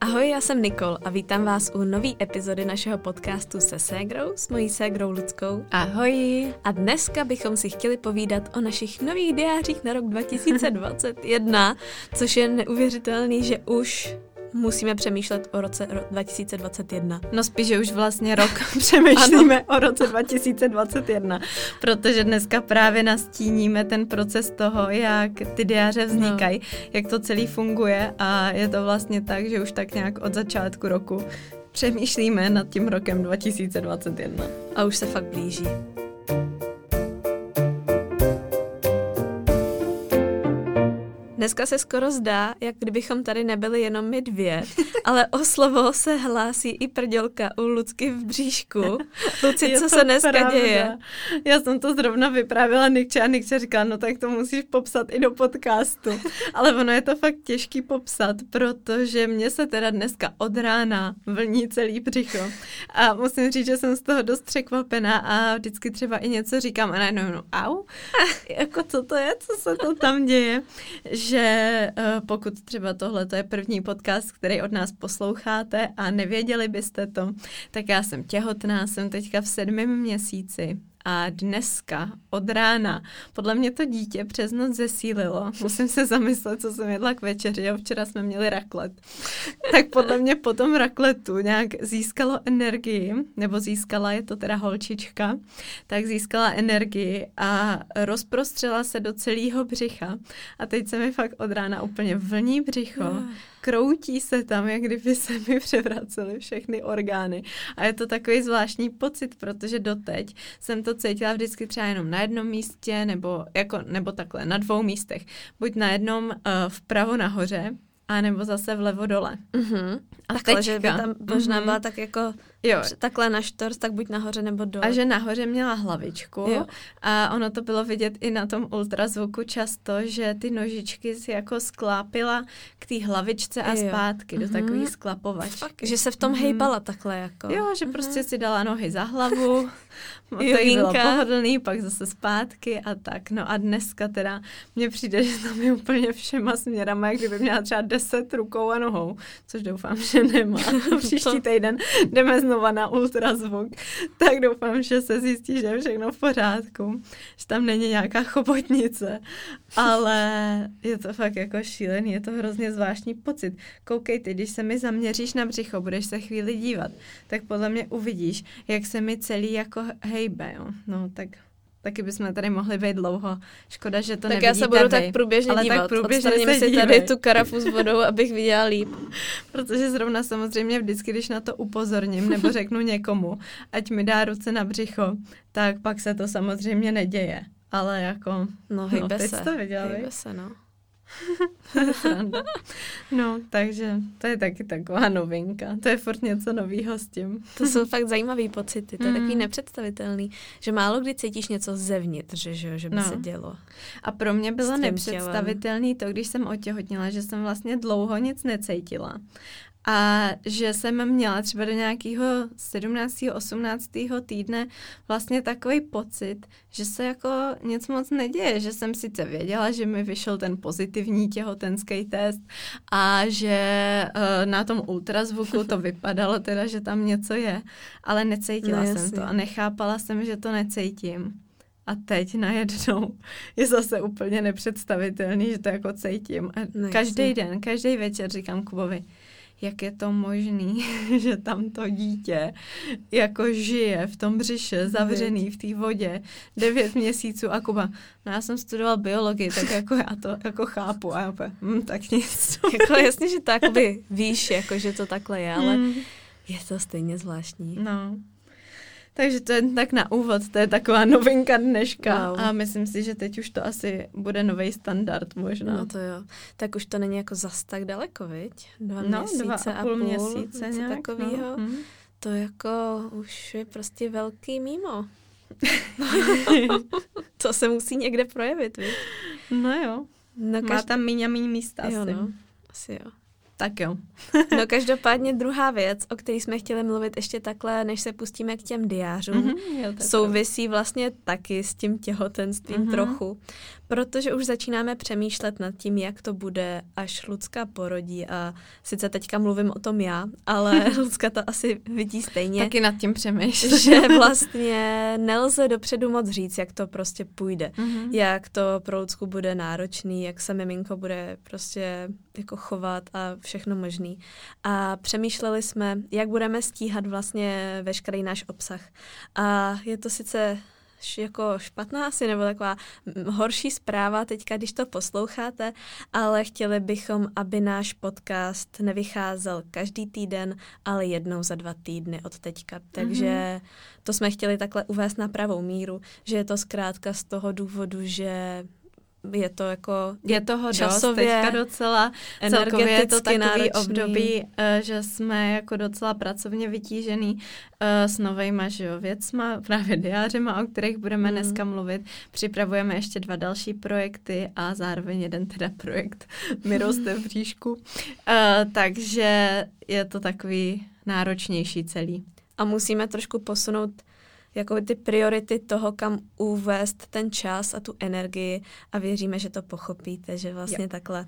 Ahoj, já jsem Nikol a vítám vás u nové epizody našeho podcastu se ségrou, s mojí ségrou Ludskou. Ahoj. A dneska bychom si chtěli povídat o našich nových diářích na rok 2021, což je neuvěřitelný, že už musíme přemýšlet o roce 2021. No spíš, že už vlastně rok přemýšlíme ano. o roce 2021, protože dneska právě nastíníme ten proces toho, jak ty diáře vznikají, no. jak to celý funguje a je to vlastně tak, že už tak nějak od začátku roku přemýšlíme nad tím rokem 2021. A už se fakt blíží. Dneska se skoro zdá, jak kdybychom tady nebyli jenom my dvě, ale o slovo se hlásí i prdělka u Lucky v bříšku. Luci, co se dneska pravda. děje? Já jsem to zrovna vyprávila Nikče a Nikče říká, no tak to musíš popsat i do podcastu. Ale ono je to fakt těžký popsat, protože mě se teda dneska od rána vlní celý břicho. A musím říct, že jsem z toho dost překvapená a vždycky třeba i něco říkám a najednou, no au, jako co to je, co se to tam děje, že uh, pokud třeba tohle je první podcast, který od nás posloucháte a nevěděli byste to, tak já jsem těhotná, jsem teďka v sedmém měsíci a dneska od rána podle mě to dítě přes noc zesílilo. Musím se zamyslet, co jsem jedla k večeři. A včera jsme měli raklet. tak podle mě po tom rakletu nějak získalo energii, nebo získala, je to teda holčička, tak získala energii a rozprostřela se do celého břicha. A teď se mi fakt od rána úplně vlní břicho kroutí se tam, jak kdyby se mi převracely všechny orgány. A je to takový zvláštní pocit, protože doteď jsem to cítila vždycky třeba jenom na jednom místě, nebo, jako, nebo takhle, na dvou místech. Buď na jednom uh, vpravo nahoře, a nebo zase vlevo dole. Uh-huh. A takhle, teďka, že by tam možná uh-huh. byla tak jako jo. takhle na štors, tak buď nahoře nebo dole. A že nahoře měla hlavičku jo. a ono to bylo vidět i na tom ultrazvuku často, že ty nožičky si jako sklápila k té hlavičce a jo. zpátky uh-huh. do takový mhm. sklapovačky. Fakt, že se v tom uh-huh. hejbala takhle jako. Jo, že uh-huh. prostě si dala nohy za hlavu, to jí bylo pohodlný, pak zase zpátky a tak. No a dneska teda mně přijde, že tam je úplně všema směrama, jak kdyby měla třeba deset rukou a nohou, což doufám, že nemá. Příští týden jdeme znova na ultrazvuk, tak doufám, že se zjistí, že je všechno v pořádku, že tam není nějaká chobotnice, ale je to fakt jako šílený, je to hrozně zvláštní pocit. Koukej ty, když se mi zaměříš na břicho, budeš se chvíli dívat, tak podle mě uvidíš, jak se mi celý jako hejbe, jo. No, tak Taky bychom tady mohli být dlouho. Škoda, že to Tak já se budu vy. tak průběžně ale dívat. Tak průběžně se si tady tu karafu s vodou, abych viděla líp. Protože zrovna samozřejmě vždycky, když na to upozorním nebo řeknu někomu, ať mi dá ruce na břicho, tak pak se to samozřejmě neděje. Ale jako... No, hejbe no, se. to viděla, hejbe se, no. No, takže to je taky taková novinka. To je furt něco novýho s tím. to jsou fakt zajímavý pocity. To je mm. takový nepředstavitelný, že málo kdy cítíš něco zevnitř, že, že by no. se dělo. A pro mě bylo nepředstavitelný to, když jsem otěhotnila, že jsem vlastně dlouho nic necítila. A že jsem měla třeba do nějakého 17. 18. týdne vlastně takový pocit, že se jako nic moc neděje, že jsem sice věděla, že mi vyšel ten pozitivní těhotenský test a že uh, na tom ultrazvuku to vypadalo teda, že tam něco je, ale necítila no, jsem to a nechápala jsem, že to necítím. A teď najednou je zase úplně nepředstavitelný, že to jako cítím. A no, každý den, každý večer říkám Kubovi, jak je to možný, že tam to dítě jako žije v tom břiše, zavřený v té vodě, devět měsíců a Kuba, no já jsem studoval biologii, tak jako já to jako chápu a já opět, hm, tak nic. jako jasně, že tak by víš, jako že to takhle je, ale mm. je to stejně zvláštní. No. Takže to je tak na úvod, to je taková novinka dneška wow. a myslím si, že teď už to asi bude nový standard možná. No to jo. Tak už to není jako zas tak daleko, viď? Dva no, měsíce dva a půl, měsíce něco nějak, takového. No. Hmm. To jako už je prostě velký mimo. to se musí někde projevit, viď? No jo. No, Má tam míň a míň místa jo, asi. No. Asi jo. Tak jo. no každopádně druhá věc, o které jsme chtěli mluvit ještě takhle, než se pustíme k těm diářům, mm-hmm, jo, souvisí vlastně taky s tím těhotenstvím mm-hmm. trochu, protože už začínáme přemýšlet nad tím, jak to bude, až Lucka porodí a sice teďka mluvím o tom já, ale Lucka to asi vidí stejně. Taky nad tím přemýšlím. Že vlastně nelze dopředu moc říct, jak to prostě půjde, mm-hmm. jak to pro Lucku bude náročný, jak se miminko bude prostě jako chovat a všechno možný. A přemýšleli jsme, jak budeme stíhat vlastně veškerý náš obsah. A je to sice jako špatná asi, nebo taková horší zpráva teďka, když to posloucháte, ale chtěli bychom, aby náš podcast nevycházel každý týden, ale jednou za dva týdny od teďka. Takže mm-hmm. to jsme chtěli takhle uvést na pravou míru, že je to zkrátka z toho důvodu, že je to jako je toho časově, dost teďka docela, celkově je to takový náročný. období, eh, že jsme jako docela pracovně vytížený uh, s novejma že jo, věcma, právě diářema, o kterých budeme mm. dneska mluvit. Připravujeme ještě dva další projekty a zároveň jeden teda projekt mi roste v bříšku. Uh, takže je to takový náročnější celý. A musíme trošku posunout jako ty priority toho, kam uvést ten čas a tu energii a věříme, že to pochopíte, že vlastně jo. takhle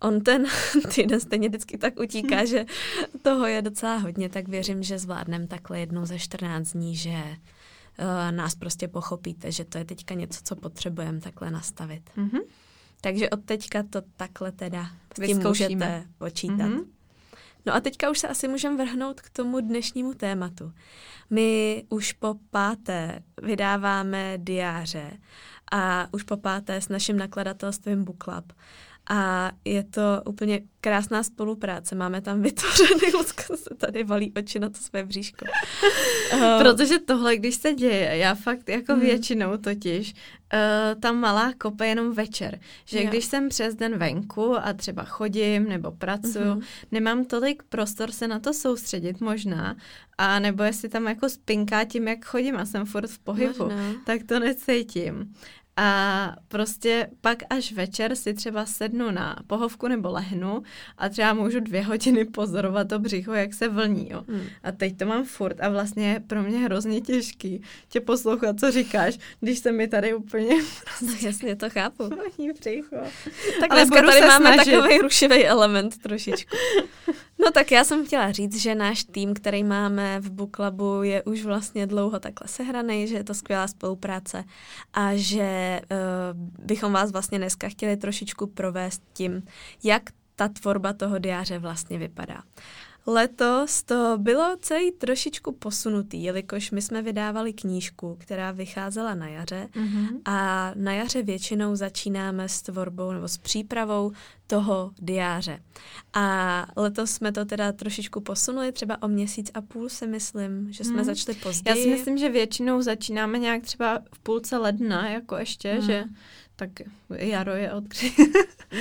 on ten týden stejně vždycky tak utíká, že toho je docela hodně, tak věřím, že zvládnem takhle jednou ze 14 dní, že uh, nás prostě pochopíte, že to je teďka něco, co potřebujeme takhle nastavit. Mm-hmm. Takže od teďka to takhle teda s tím můžete počítat. Mm-hmm. No a teďka už se asi můžeme vrhnout k tomu dnešnímu tématu. My už po páté vydáváme diáře a už po páté s naším nakladatelstvím Book Club. A je to úplně krásná spolupráce. Máme tam vytvořený, Lucka se tady valí oči na to své bříško. Uh, Protože tohle, když se děje, já fakt jako hmm. většinou totiž, uh, ta malá kope jenom večer. Že jo. když jsem přes den venku a třeba chodím nebo pracuju, uh-huh. nemám tolik prostor se na to soustředit možná, a nebo jestli tam jako spinká tím, jak chodím a jsem furt v pohybu, Možná. tak to necítím. A prostě pak až večer si třeba sednu na pohovku nebo lehnu a třeba můžu dvě hodiny pozorovat to břicho, jak se vlní. Jo. Hmm. A teď to mám furt a vlastně je pro mě hrozně těžký tě poslouchat, co říkáš, když se mi tady úplně... No jasně, to chápu. Vlní břicho. Tak Ale dneska tady máme snažit. takový rušivý element trošičku. No tak já jsem chtěla říct, že náš tým, který máme v Book Clubu, je už vlastně dlouho takhle sehraný, že je to skvělá spolupráce a že uh, bychom vás vlastně dneska chtěli trošičku provést tím, jak ta tvorba toho diáře vlastně vypadá. Letos to bylo celý trošičku posunutý, jelikož my jsme vydávali knížku, která vycházela na jaře mm-hmm. a na jaře většinou začínáme s tvorbou nebo s přípravou toho diáře. A letos jsme to teda trošičku posunuli, třeba o měsíc a půl si myslím, že jsme hmm. začali později. Já si myslím, že většinou začínáme nějak třeba v půlce ledna, jako ještě, hmm. že tak jaro je odkry.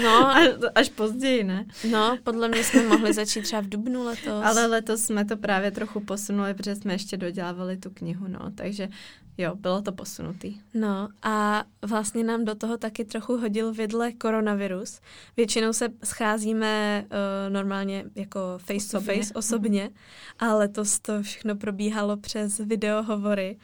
No, až, až později, ne? No, podle mě jsme mohli začít třeba v dubnu letos. Ale letos jsme to právě trochu posunuli, protože jsme ještě dodělávali tu knihu, no, takže jo, bylo to posunutý. No a vlastně nám do toho taky trochu hodil vidle koronavirus. Většinou se scházíme uh, normálně jako face to face osobně, a letos to všechno probíhalo přes videohovory.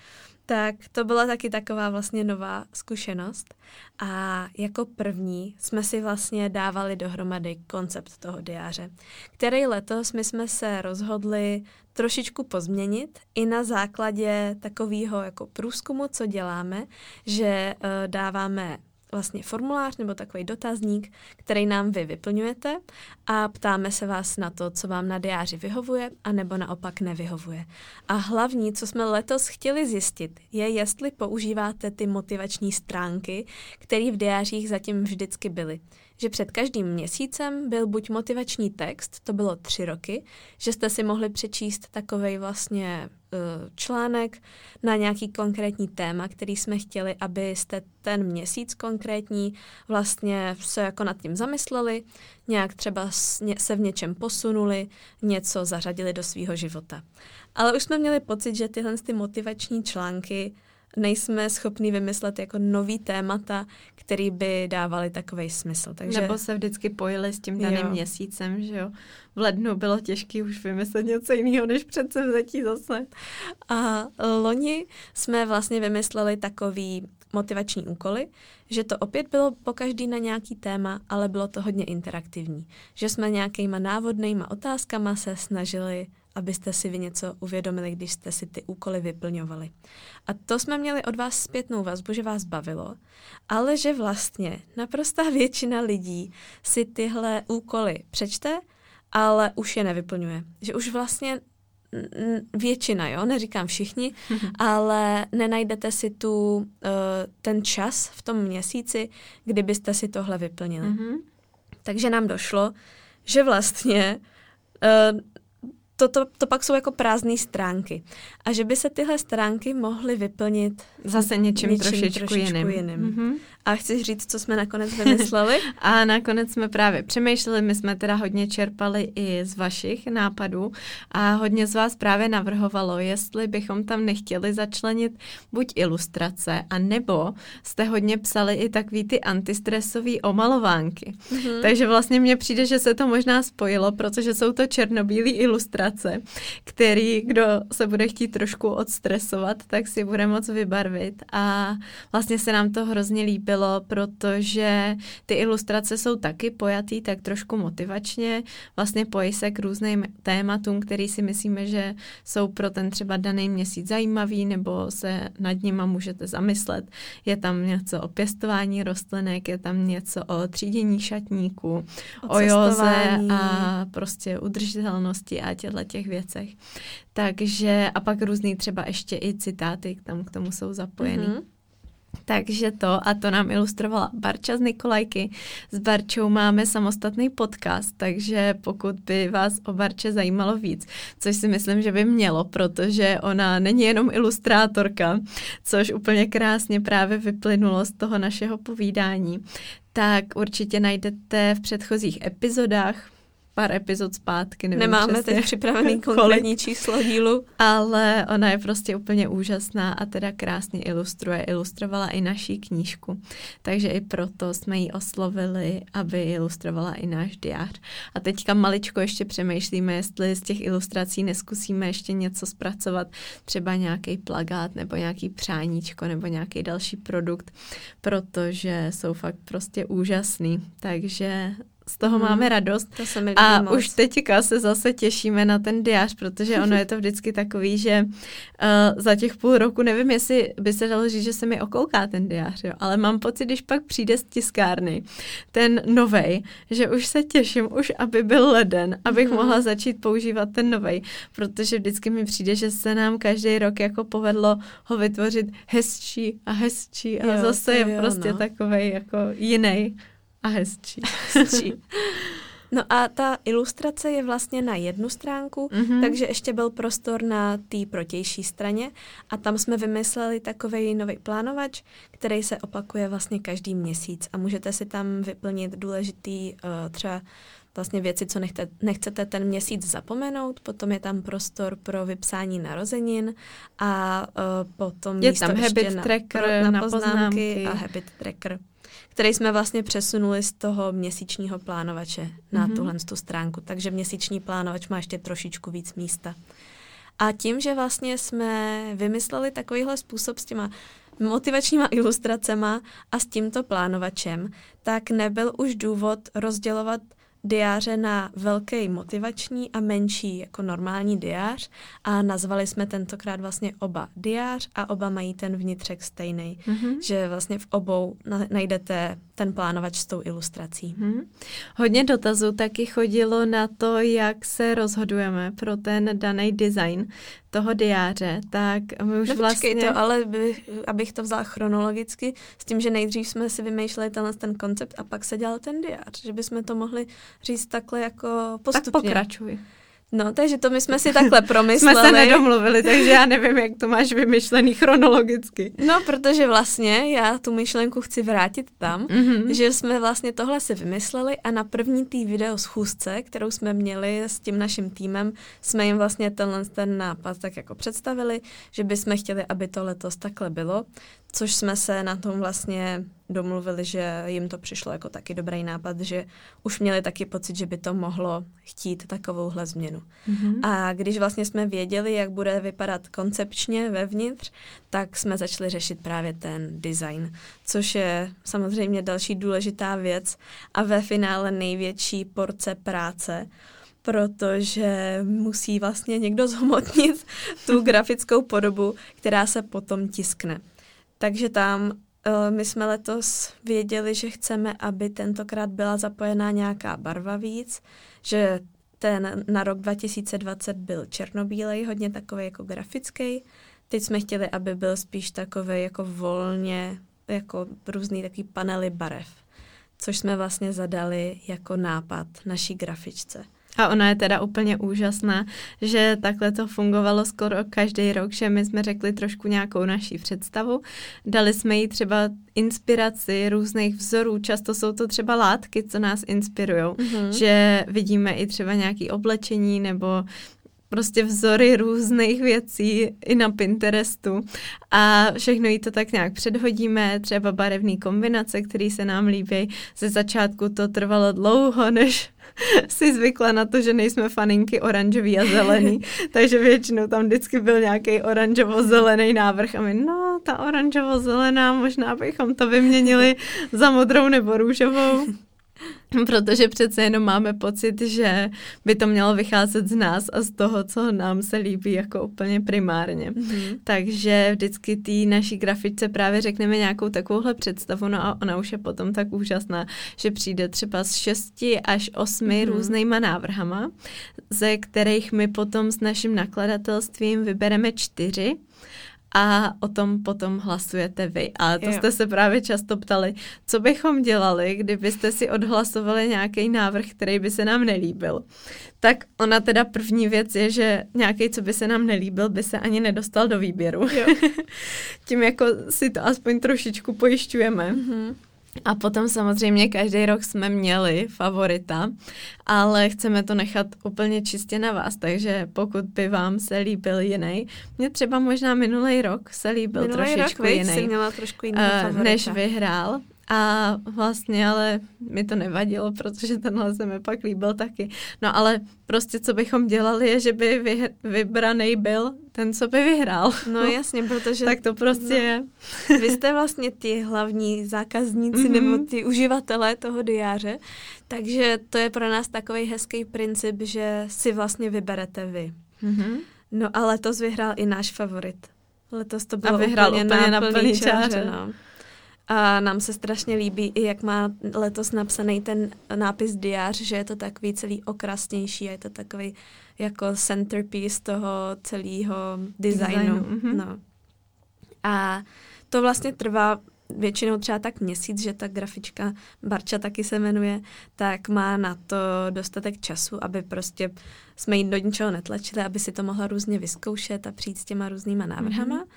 Tak to byla taky taková vlastně nová zkušenost. A jako první jsme si vlastně dávali dohromady koncept toho diáře, který letos my jsme se rozhodli trošičku pozměnit i na základě takového jako průzkumu, co děláme, že uh, dáváme vlastně formulář nebo takový dotazník, který nám vy vyplňujete a ptáme se vás na to, co vám na diáři vyhovuje a nebo naopak nevyhovuje. A hlavní, co jsme letos chtěli zjistit, je, jestli používáte ty motivační stránky, které v diářích zatím vždycky byly že před každým měsícem byl buď motivační text, to bylo tři roky, že jste si mohli přečíst takovej vlastně uh, článek na nějaký konkrétní téma, který jsme chtěli, abyste ten měsíc konkrétní vlastně se jako nad tím zamysleli, nějak třeba se v něčem posunuli, něco zařadili do svého života. Ale už jsme měli pocit, že tyhle ty motivační články nejsme schopní vymyslet jako nový témata, který by dávali takový smysl. Takže... Nebo se vždycky pojili s tím daným Jo. měsícem, že jo. V lednu bylo těžké už vymyslet něco jiného, než předsevzetí zase. A loni jsme vlastně vymysleli takový motivační úkoly, že to opět bylo po každý na nějaký téma, ale bylo to hodně interaktivní. Že jsme nějakýma návodnýma otázkama se snažili, abyste si vy něco uvědomili, když jste si ty úkoly vyplňovali. A to jsme měli od vás zpětnou vazbu, že vás bavilo, ale že vlastně naprostá většina lidí si tyhle úkoly přečte, ale už je nevyplňuje. Že už vlastně většina, jo, neříkám všichni, ale nenajdete si tu, uh, ten čas v tom měsíci, kdybyste si tohle vyplnili. Mm-hmm. Takže nám došlo, že vlastně uh, to, to, to pak jsou jako prázdné stránky. A že by se tyhle stránky mohly vyplnit Zase něčím, něčím trošičku, trošičku jiným. jiným. Mm-hmm. A chci říct, co jsme nakonec vymysleli? A nakonec jsme právě přemýšleli, my jsme teda hodně čerpali i z vašich nápadů a hodně z vás právě navrhovalo, jestli bychom tam nechtěli začlenit buď ilustrace, a nebo jste hodně psali i takový ty antistresový omalovánky. Mhm. Takže vlastně mně přijde, že se to možná spojilo, protože jsou to černobílé ilustrace, který, kdo se bude chtít trošku odstresovat, tak si bude moc vybarvit a vlastně se nám to hrozně líbilo, protože ty ilustrace jsou taky pojatý tak trošku motivačně, vlastně pojí se k různým tématům, který si myslíme, že jsou pro ten třeba daný měsíc zajímavý, nebo se nad nima můžete zamyslet. Je tam něco o pěstování rostlinek, je tam něco o třídění šatníků, O o cestování. a prostě udržitelnosti a těchto těch věcech. Takže a pak různý třeba ještě i citáty tam k tomu jsou zapojený. Mhm. Takže to a to nám ilustrovala Barča z Nikolajky. S Barčou máme samostatný podcast, takže pokud by vás o Barče zajímalo víc, což si myslím, že by mělo, protože ona není jenom ilustrátorka, což úplně krásně právě vyplynulo z toho našeho povídání, tak určitě najdete v předchozích epizodách pár epizod zpátky. Nevím Nemáme přesně, teď připravený konkrétní číslo dílu. Ale ona je prostě úplně úžasná a teda krásně ilustruje. Ilustrovala i naší knížku, takže i proto jsme ji oslovili, aby ilustrovala i náš diář. A teďka maličko ještě přemýšlíme, jestli z těch ilustrací neskusíme ještě něco zpracovat, třeba nějaký plagát nebo nějaký přáníčko nebo nějaký další produkt, protože jsou fakt prostě úžasný. Takže z toho Hmm. máme radost. To se mi A moc. už teďka se zase těšíme na ten diář, protože ono je to vždycky takový, že uh, za těch půl roku, nevím, jestli by se dalo říct, že se mi okouká ten diář, jo, ale mám pocit, když pak přijde z tiskárny ten novej, že už se těším, už aby byl leden, abych Mhm. mohla začít používat ten novej, protože vždycky mi přijde, že se nám každý rok jako povedlo ho vytvořit hezčí a hezčí a Jo, zase je jo, prostě no. takovej jako jiný a hezčí. Hezčí. No a ta ilustrace je vlastně na jednu stránku, Mhm. takže ještě byl prostor na té protější straně a tam jsme vymysleli takový nový plánovač, který se opakuje vlastně každý měsíc a můžete si tam vyplnit důležitý uh, třeba vlastně věci, co nechte, nechcete ten měsíc zapomenout, potom je tam prostor pro vypsání narozenin a uh, potom Je tam ještě habit na, tracker pro- na poznámky poznámky. a habit tracker který jsme vlastně přesunuli z toho měsíčního plánovače na Mhm. mm-hmm. tuhle tu stránku. Takže měsíční plánovač má ještě trošičku víc místa. A tím, že vlastně jsme vymysleli takovýhle způsob s těma motivačníma ilustracema a s tímto plánovačem, tak nebyl už důvod rozdělovat diáře na velký motivační a menší jako normální diář a nazvali jsme tentokrát vlastně oba diář a oba mají ten vnitřek stejný, Mhm. že vlastně v obou na- najdete ten plánovač s tou ilustrací. Hmm. Hodně dotazů taky chodilo na to, jak se rozhodujeme pro ten daný design toho diáře, tak my už no vlastně... to, ale by, abych to vzala chronologicky, s tím, že nejdřív jsme si vymýšleli tenhle ten koncept a pak se dělal ten diář, že bychom to mohli říct takhle jako tak postupně. pokračuj. No, takže to my jsme si takhle promysleli. jsme se nedomluvili, takže já nevím, jak to máš vymyšlený chronologicky. No, protože vlastně já tu myšlenku chci vrátit tam, mm-hmm. že jsme vlastně tohle si vymysleli a na první tý video schůzce, kterou jsme měli s tím naším týmem, jsme jim vlastně tenhle ten nápad tak jako představili, že bychom chtěli, aby to letos takhle bylo, což jsme se na tom vlastně domluvili, že jim to přišlo jako taky dobrý nápad, že už měli taky pocit, že by to mohlo chtít takovouhle změnu. Mm-hmm. A když vlastně jsme věděli, jak bude vypadat koncepčně vevnitř, tak jsme začali řešit právě ten design, což je samozřejmě další důležitá věc a ve finále největší porce práce, protože musí vlastně někdo zhmotnit tu grafickou podobu, která se potom tiskne. Takže tam my jsme letos věděli, že chceme, aby tentokrát byla zapojená nějaká barva víc, že ten na rok 2020 byl černobílej, hodně takový jako grafický. Teď jsme chtěli, aby byl spíš takový jako volně, jako různý takový panely barev, což jsme vlastně zadali jako nápad naší grafičce. A ona je teda úplně úžasná, že takhle to fungovalo skoro každý rok, že my jsme řekli trošku nějakou naší představu. Dali jsme jí třeba inspiraci různých vzorů, často jsou to třeba látky, co nás inspirují, mm-hmm. že vidíme i třeba nějaké oblečení nebo prostě vzory různých věcí i na Pinterestu a všechno jí to tak nějak předhodíme, třeba barevné kombinace, které se nám líbí. Ze začátku to trvalo dlouho, než si zvykla na to, že nejsme faninky oranžový a zelený, takže většinou tam vždycky byl nějaký oranžovo-zelený návrh a my, no, ta oranžovo-zelená, možná bychom to vyměnili za modrou nebo růžovou. Protože přece jenom máme pocit, že by to mělo vycházet z nás a z toho, co nám se líbí jako úplně primárně. Mm-hmm. Takže vždycky té naší grafice právě řekneme nějakou takovouhle představu, no a ona už je potom tak úžasná, že přijde třeba z šesti až osmi mm-hmm. různýma návrhama, ze kterých my potom s naším nakladatelstvím vybereme čtyři a o tom potom hlasujete vy. A to jo. jste se právě často ptali, co bychom dělali, kdybyste si odhlasovali nějaký návrh, který by se nám nelíbil. Tak ona teda první věc je, že nějaký, co by se nám nelíbil, by se ani nedostal do výběru. Jo. Tím jako si to aspoň trošičku pojišťujeme. Mm-hmm. A potom samozřejmě každý rok jsme měli favorita, ale chceme to nechat úplně čistě na vás, takže pokud by vám se líbil jiný, mě třeba možná minulý rok se líbil minulý trošičku rok, jiný, měla trošku uh, než vyhrál, a vlastně ale mi to nevadilo, protože tenhle se mi pak líbil taky. No ale prostě co bychom dělali je, že by vy, vybraný byl ten, co by vyhrál. No jasně, protože... tak to prostě no, je. vy jste vlastně ty hlavní zákazníci mm-hmm. nebo ty uživatelé toho diáře, takže to je pro nás takový hezký princip, že si vlastně vyberete vy. Mm-hmm. No a letos vyhrál i náš favorit. Letos to bylo a vyhrál úplně, úplně na plný čáře. čáře no. A nám se strašně líbí i jak má letos napsaný ten nápis diář, že je to takový celý okrasnější a je to takový jako centerpiece toho celého designu. designu mm-hmm. no. A to vlastně trvá většinou třeba tak měsíc, že ta grafička Barča taky se jmenuje, tak má na to dostatek času, aby prostě jsme jí do ničeho netlačili, aby si to mohla různě vyzkoušet a přijít s těma různýma návrhama. Mm-hmm.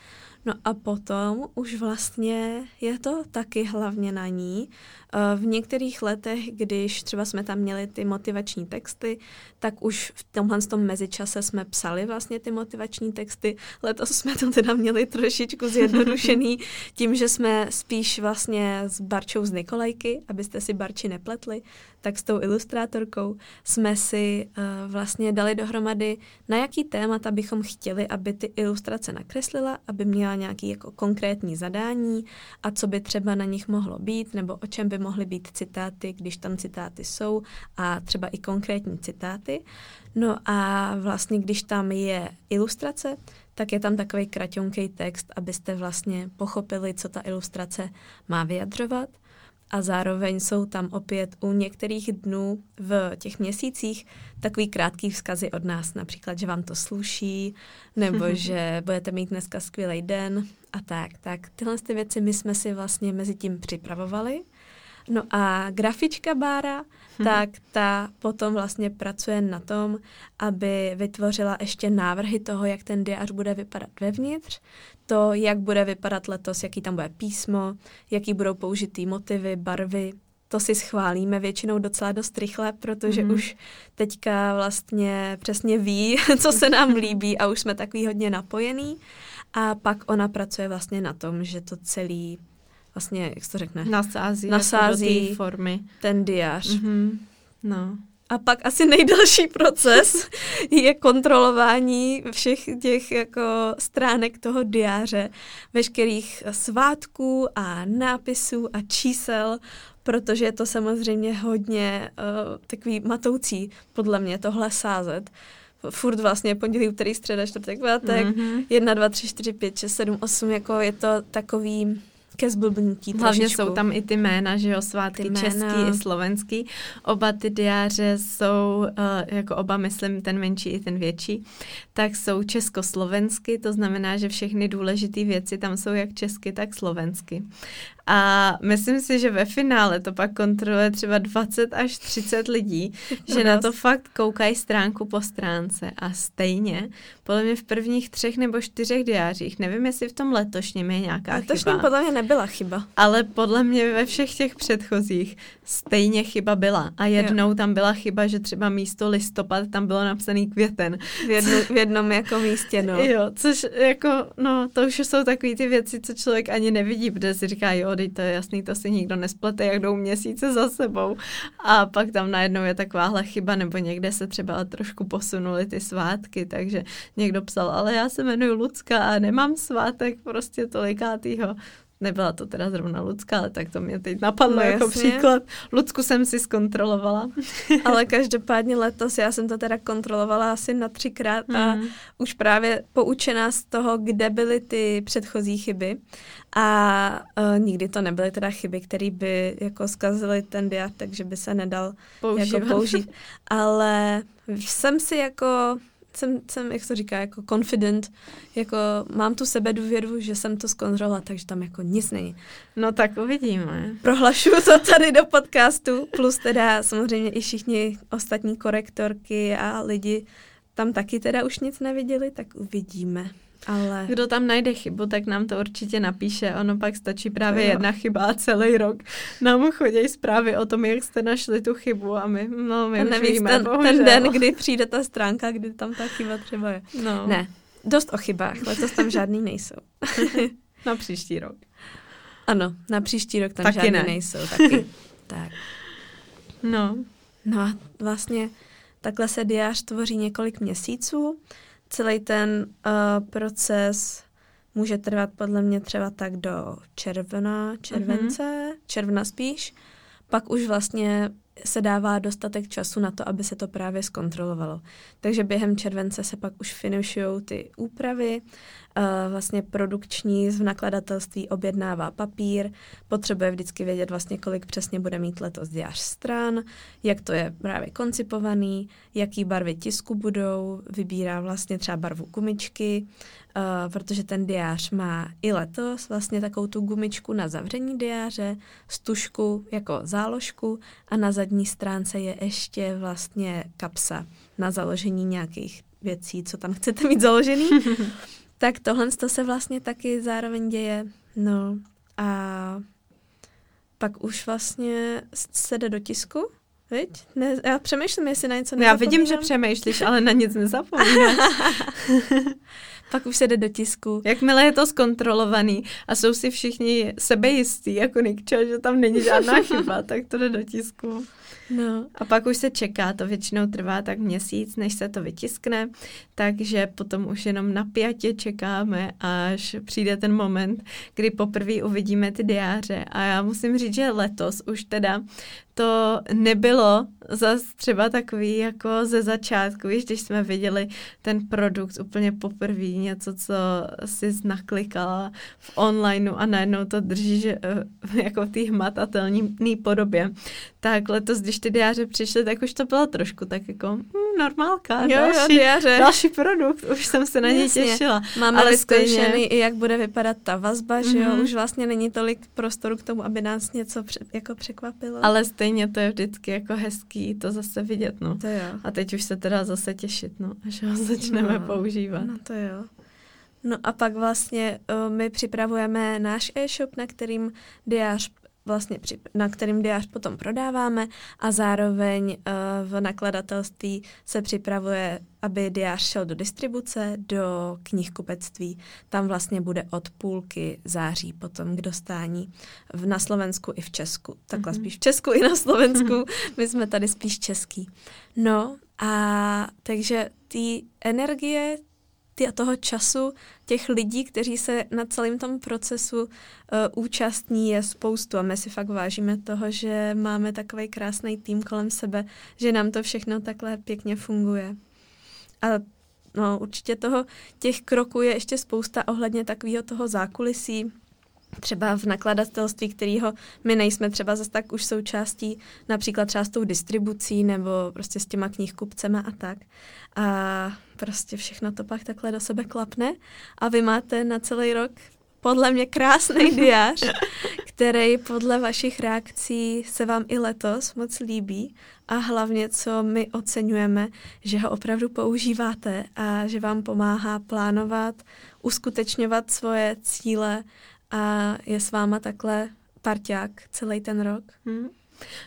No a potom už vlastně je to taky hlavně na ní. Eh, v některých letech, když třeba jsme tam měli ty motivační texty, tak už v tomhle tom mezičase jsme psali vlastně ty motivační texty. Letos jsme to teda měli trošičku zjednodušený tím, že jsme spíš vlastně s Barčou z Nikolajky, abyste si Barči nepletli, tak s tou ilustrátorkou jsme si uh, vlastně dali dohromady, na jaký témata bychom chtěli, aby ty ilustrace nakreslila, aby měla nějaký jako konkrétní zadání a co by třeba na nich mohlo být, nebo o čem by mohly být citáty, když tam citáty jsou a třeba i konkrétní citáty. No a vlastně, když tam je ilustrace, tak je tam takový kraťonký text, abyste vlastně pochopili, co ta ilustrace má vyjadřovat a zároveň jsou tam opět u některých dnů v těch měsících takový krátký vzkazy od nás, například, že vám to sluší, nebo že budete mít dneska skvělý den a tak. Tak tyhle ty věci my jsme si vlastně mezi tím připravovali No a grafička Bára, hmm. tak ta potom vlastně pracuje na tom, aby vytvořila ještě návrhy toho, jak ten diář bude vypadat vevnitř, to, jak bude vypadat letos, jaký tam bude písmo, jaký budou použitý motivy, barvy, to si schválíme většinou docela dost rychle, protože mm. už teďka vlastně přesně ví, co se nám líbí a už jsme takový hodně napojený. A pak ona pracuje vlastně na tom, že to celý vlastně, jak se to řekne? Nasází. Nasází do formy. ten diář. Mm-hmm. No. A pak asi nejdelší proces je kontrolování všech těch jako stránek toho diáře, veškerých svátků a nápisů a čísel, protože je to samozřejmě hodně uh, takový matoucí, podle mě, tohle sázet. Furt vlastně pondělí, úterý, středa, čtvrtek, pátek, mm-hmm. 1, 2, 3, 4, 5, 6, 7, 8, jako je to takový ke zblbnutí Hlavně trošičku. jsou tam i ty jména, že jo, svátky ty český jména. i slovenský. Oba ty diáře jsou, uh, jako oba myslím, ten menší i ten větší, tak jsou československy, to znamená, že všechny důležité věci tam jsou jak česky, tak slovensky. A myslím si, že ve finále to pak kontroluje třeba 20 až 30 lidí, že na to fakt koukají stránku po stránce a stejně, podle mě v prvních třech nebo čtyřech diářích, nevím, jestli v tom letošním je nějaká Letošním chyba. podle mě nebyla chyba. Ale podle mě ve všech těch předchozích stejně chyba byla. A jednou jo. tam byla chyba, že třeba místo listopad tam bylo napsaný květen. V, jednu, v jednom jako místě, no. Jo, což jako, no, to už jsou takové ty věci, co člověk ani nevidí, protože si říká, jo, teď to je jasný, to si nikdo nesplete, jak jdou měsíce za sebou. A pak tam najednou je takováhle chyba, nebo někde se třeba trošku posunuli ty svátky, takže někdo psal, ale já se jmenuji Lucka a nemám svátek prostě tolikátýho. Nebyla to teda zrovna Lucka, ale tak to mě teď napadlo no, jako jasně. příklad. Lucku jsem si zkontrolovala. ale každopádně letos já jsem to teda kontrolovala asi na třikrát mm. a mhm. už právě poučená z toho, kde byly ty předchozí chyby. A uh, nikdy to nebyly teda chyby, které by jako zkazily ten diat, takže by se nedal Používat. jako použít. Ale jsem si jako jsem, jsem, jak se říká, jako confident, jako mám tu sebe důvěru, že jsem to zkontrolovala, takže tam jako nic není. No tak uvidíme. Prohlašuju to tady do podcastu, plus teda samozřejmě i všichni ostatní korektorky a lidi tam taky teda už nic neviděli, tak uvidíme. Ale... Kdo tam najde chybu, tak nám to určitě napíše. Ono pak stačí právě jedna chyba a celý rok nám chodí zprávy o tom, jak jste našli tu chybu a my, no, my a už víme, ten, ten den, kdy přijde ta stránka, kdy tam ta chyba třeba je. No. Ne, dost o chybách, letos tam žádný nejsou. na příští rok. Ano, na příští rok tam taky žádný ne. nejsou. Taky. tak. No. No a vlastně takhle se diář tvoří několik měsíců celý ten uh, proces může trvat podle mě třeba tak do června, července, mm-hmm. června spíš. Pak už vlastně se dává dostatek času na to, aby se to právě zkontrolovalo. Takže během července se pak už finišují ty úpravy vlastně produkční v nakladatelství objednává papír, potřebuje vždycky vědět vlastně, kolik přesně bude mít letos diář stran, jak to je právě koncipovaný, jaký barvy tisku budou, vybírá vlastně třeba barvu gumičky, Uh, protože ten diář má i letos vlastně takovou tu gumičku na zavření diáře, stužku jako záložku a na zadní stránce je ještě vlastně kapsa na založení nějakých věcí, co tam chcete mít založený. tak tohle to se vlastně taky zároveň děje. No a pak už vlastně se jde do tisku, Viď? Ne, já přemýšlím, jestli na něco Já vidím, že přemýšlíš, ale na nic nezapomínáš. Pak už se jde do tisku. Jakmile je to zkontrolovaný a jsou si všichni sebejistí, jako Nikča, že tam není žádná chyba, tak to jde do tisku. No. A pak už se čeká, to většinou trvá tak měsíc, než se to vytiskne, takže potom už jenom napjatě čekáme, až přijde ten moment, kdy poprvé uvidíme ty diáře. A já musím říct, že letos už teda to nebylo zas třeba takový jako ze začátku, víš, když jsme viděli ten produkt úplně poprvé, něco, co si naklikala v onlineu a najednou to držíš uh, jako v té hmatatelné podobě, tak letos když ty diáře přišly, tak už to bylo trošku tak jako hm, normálka, Jo, další, jo, další produkt, už jsem se na něj Jasně. těšila. Máme Ale Ale stejně- vyzkoušený i jak bude vypadat ta vazba, že jo, Mhm. už vlastně není tolik prostoru k tomu, aby nás něco pře- jako překvapilo. Ale stejně to je vždycky jako hezký to zase vidět, no. To jo. A teď už se teda zase těšit, no, až ho začneme No, používat. No to jo. No a pak vlastně uh, my připravujeme náš e-shop, na kterým diář vlastně při, na kterým diář potom prodáváme a zároveň uh, v nakladatelství se připravuje, aby diář šel do distribuce, do knihkupectví. Tam vlastně bude od půlky září potom k dostání v, na Slovensku i v Česku. Takhle Mhm. spíš v Česku i na Slovensku. My jsme tady spíš český. No a takže ty energie, toho času těch lidí, kteří se na celém tom procesu uh, účastní, je spoustu a my si fakt vážíme toho, že máme takový krásný tým kolem sebe, že nám to všechno takhle pěkně funguje. A no, určitě toho, těch kroků je ještě spousta ohledně takového toho zákulisí, třeba v nakladatelství, kterého my nejsme třeba zase tak už součástí, například třeba s tou distribucí nebo prostě s těma knihkupcema a tak. A prostě všechno to pak takhle do sebe klapne a vy máte na celý rok podle mě krásný diář, který podle vašich reakcí se vám i letos moc líbí a hlavně, co my oceňujeme, že ho opravdu používáte a že vám pomáhá plánovat, uskutečňovat svoje cíle a je s váma takhle parťák celý ten rok. Hm.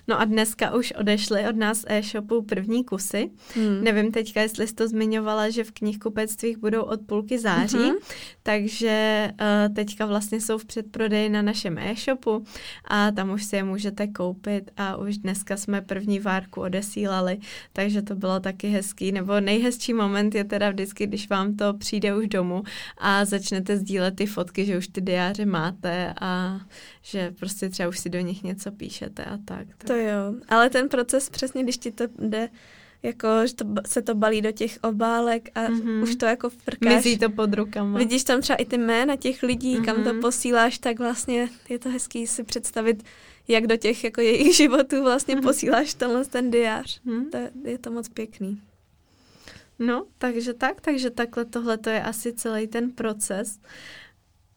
No a dneska už odešly od nás e-shopu první kusy. Hmm. Nevím teďka, jestli jsi to zmiňovala, že v knihkupectvích budou od půlky září, Mhm. takže uh, teďka vlastně jsou v předprodeji na našem e-shopu a tam už si je můžete koupit a už dneska jsme první várku odesílali, takže to bylo taky hezký, nebo nejhezčí moment je teda vždycky, když vám to přijde už domů a začnete sdílet ty fotky, že už ty diáře máte a že prostě třeba už si do nich něco píšete a tak. tak. To jo, ale ten proces přesně, když ti to jde, jako, že to, se to balí do těch obálek a Mhm. mm-hmm. už to jako frkáš. Mizí to pod rukama. Vidíš tam třeba i ty jména těch lidí, mm-hmm. kam to Mhm. posíláš, tak vlastně je to hezký si představit, jak do těch jako jejich životů vlastně Mhm. posíláš tenhle ten diář. Hm? To je, je to moc pěkný. No, takže tak, takže takhle tohle to je asi celý ten proces.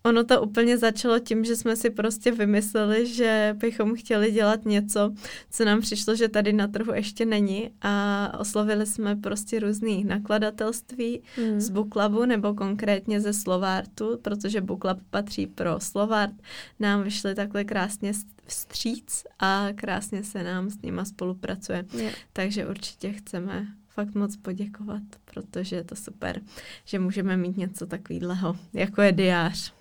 Ono to úplně začalo tím, že jsme si prostě vymysleli, že bychom chtěli dělat něco, co nám přišlo, že tady na trhu ještě není a oslovili jsme prostě různý nakladatelství Hmm. z Booklabu nebo konkrétně ze Slovartu, protože Booklab patří pro Slovart. Nám vyšly takhle krásně vstříc a krásně se nám s nima spolupracuje. Je. Takže určitě chceme fakt moc poděkovat, protože je to super, že můžeme mít něco takového, jako je diář.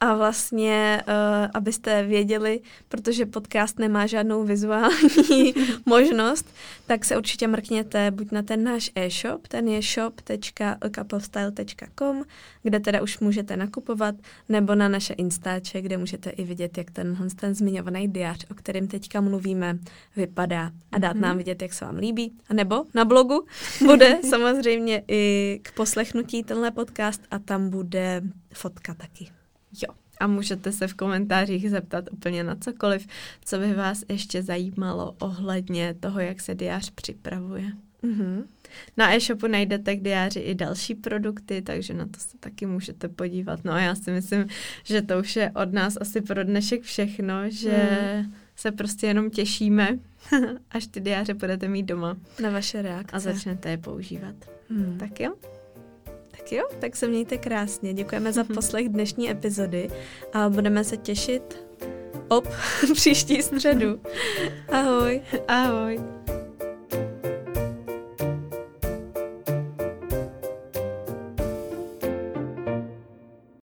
A vlastně, uh, abyste věděli, protože podcast nemá žádnou vizuální možnost, tak se určitě mrkněte buď na ten náš e-shop, ten je shop.couplepostyle.com, kde teda už můžete nakupovat, nebo na naše Instače, kde můžete i vidět, jak ten, ten zmiňovaný diář, o kterém teďka mluvíme, vypadá a dát Mhm. nám vidět, jak se vám líbí. A nebo na blogu bude samozřejmě i k poslechnutí tenhle podcast a tam bude fotka taky. Jo. A můžete se v komentářích zeptat úplně na cokoliv, co by vás ještě zajímalo ohledně toho, jak se diář připravuje. Mhm. Na e-shopu najdete k diáři i další produkty, takže na to se taky můžete podívat. No a já si myslím, že to už je od nás asi pro dnešek všechno, že Hmm. se prostě jenom těšíme, až ty diáře budete mít doma Na vaše reakce. a začnete je používat. Hmm. Tak jo? Tak jo, tak se mějte krásně. Děkujeme za poslech dnešní epizody a budeme se těšit op příští středu. Ahoj. Ahoj.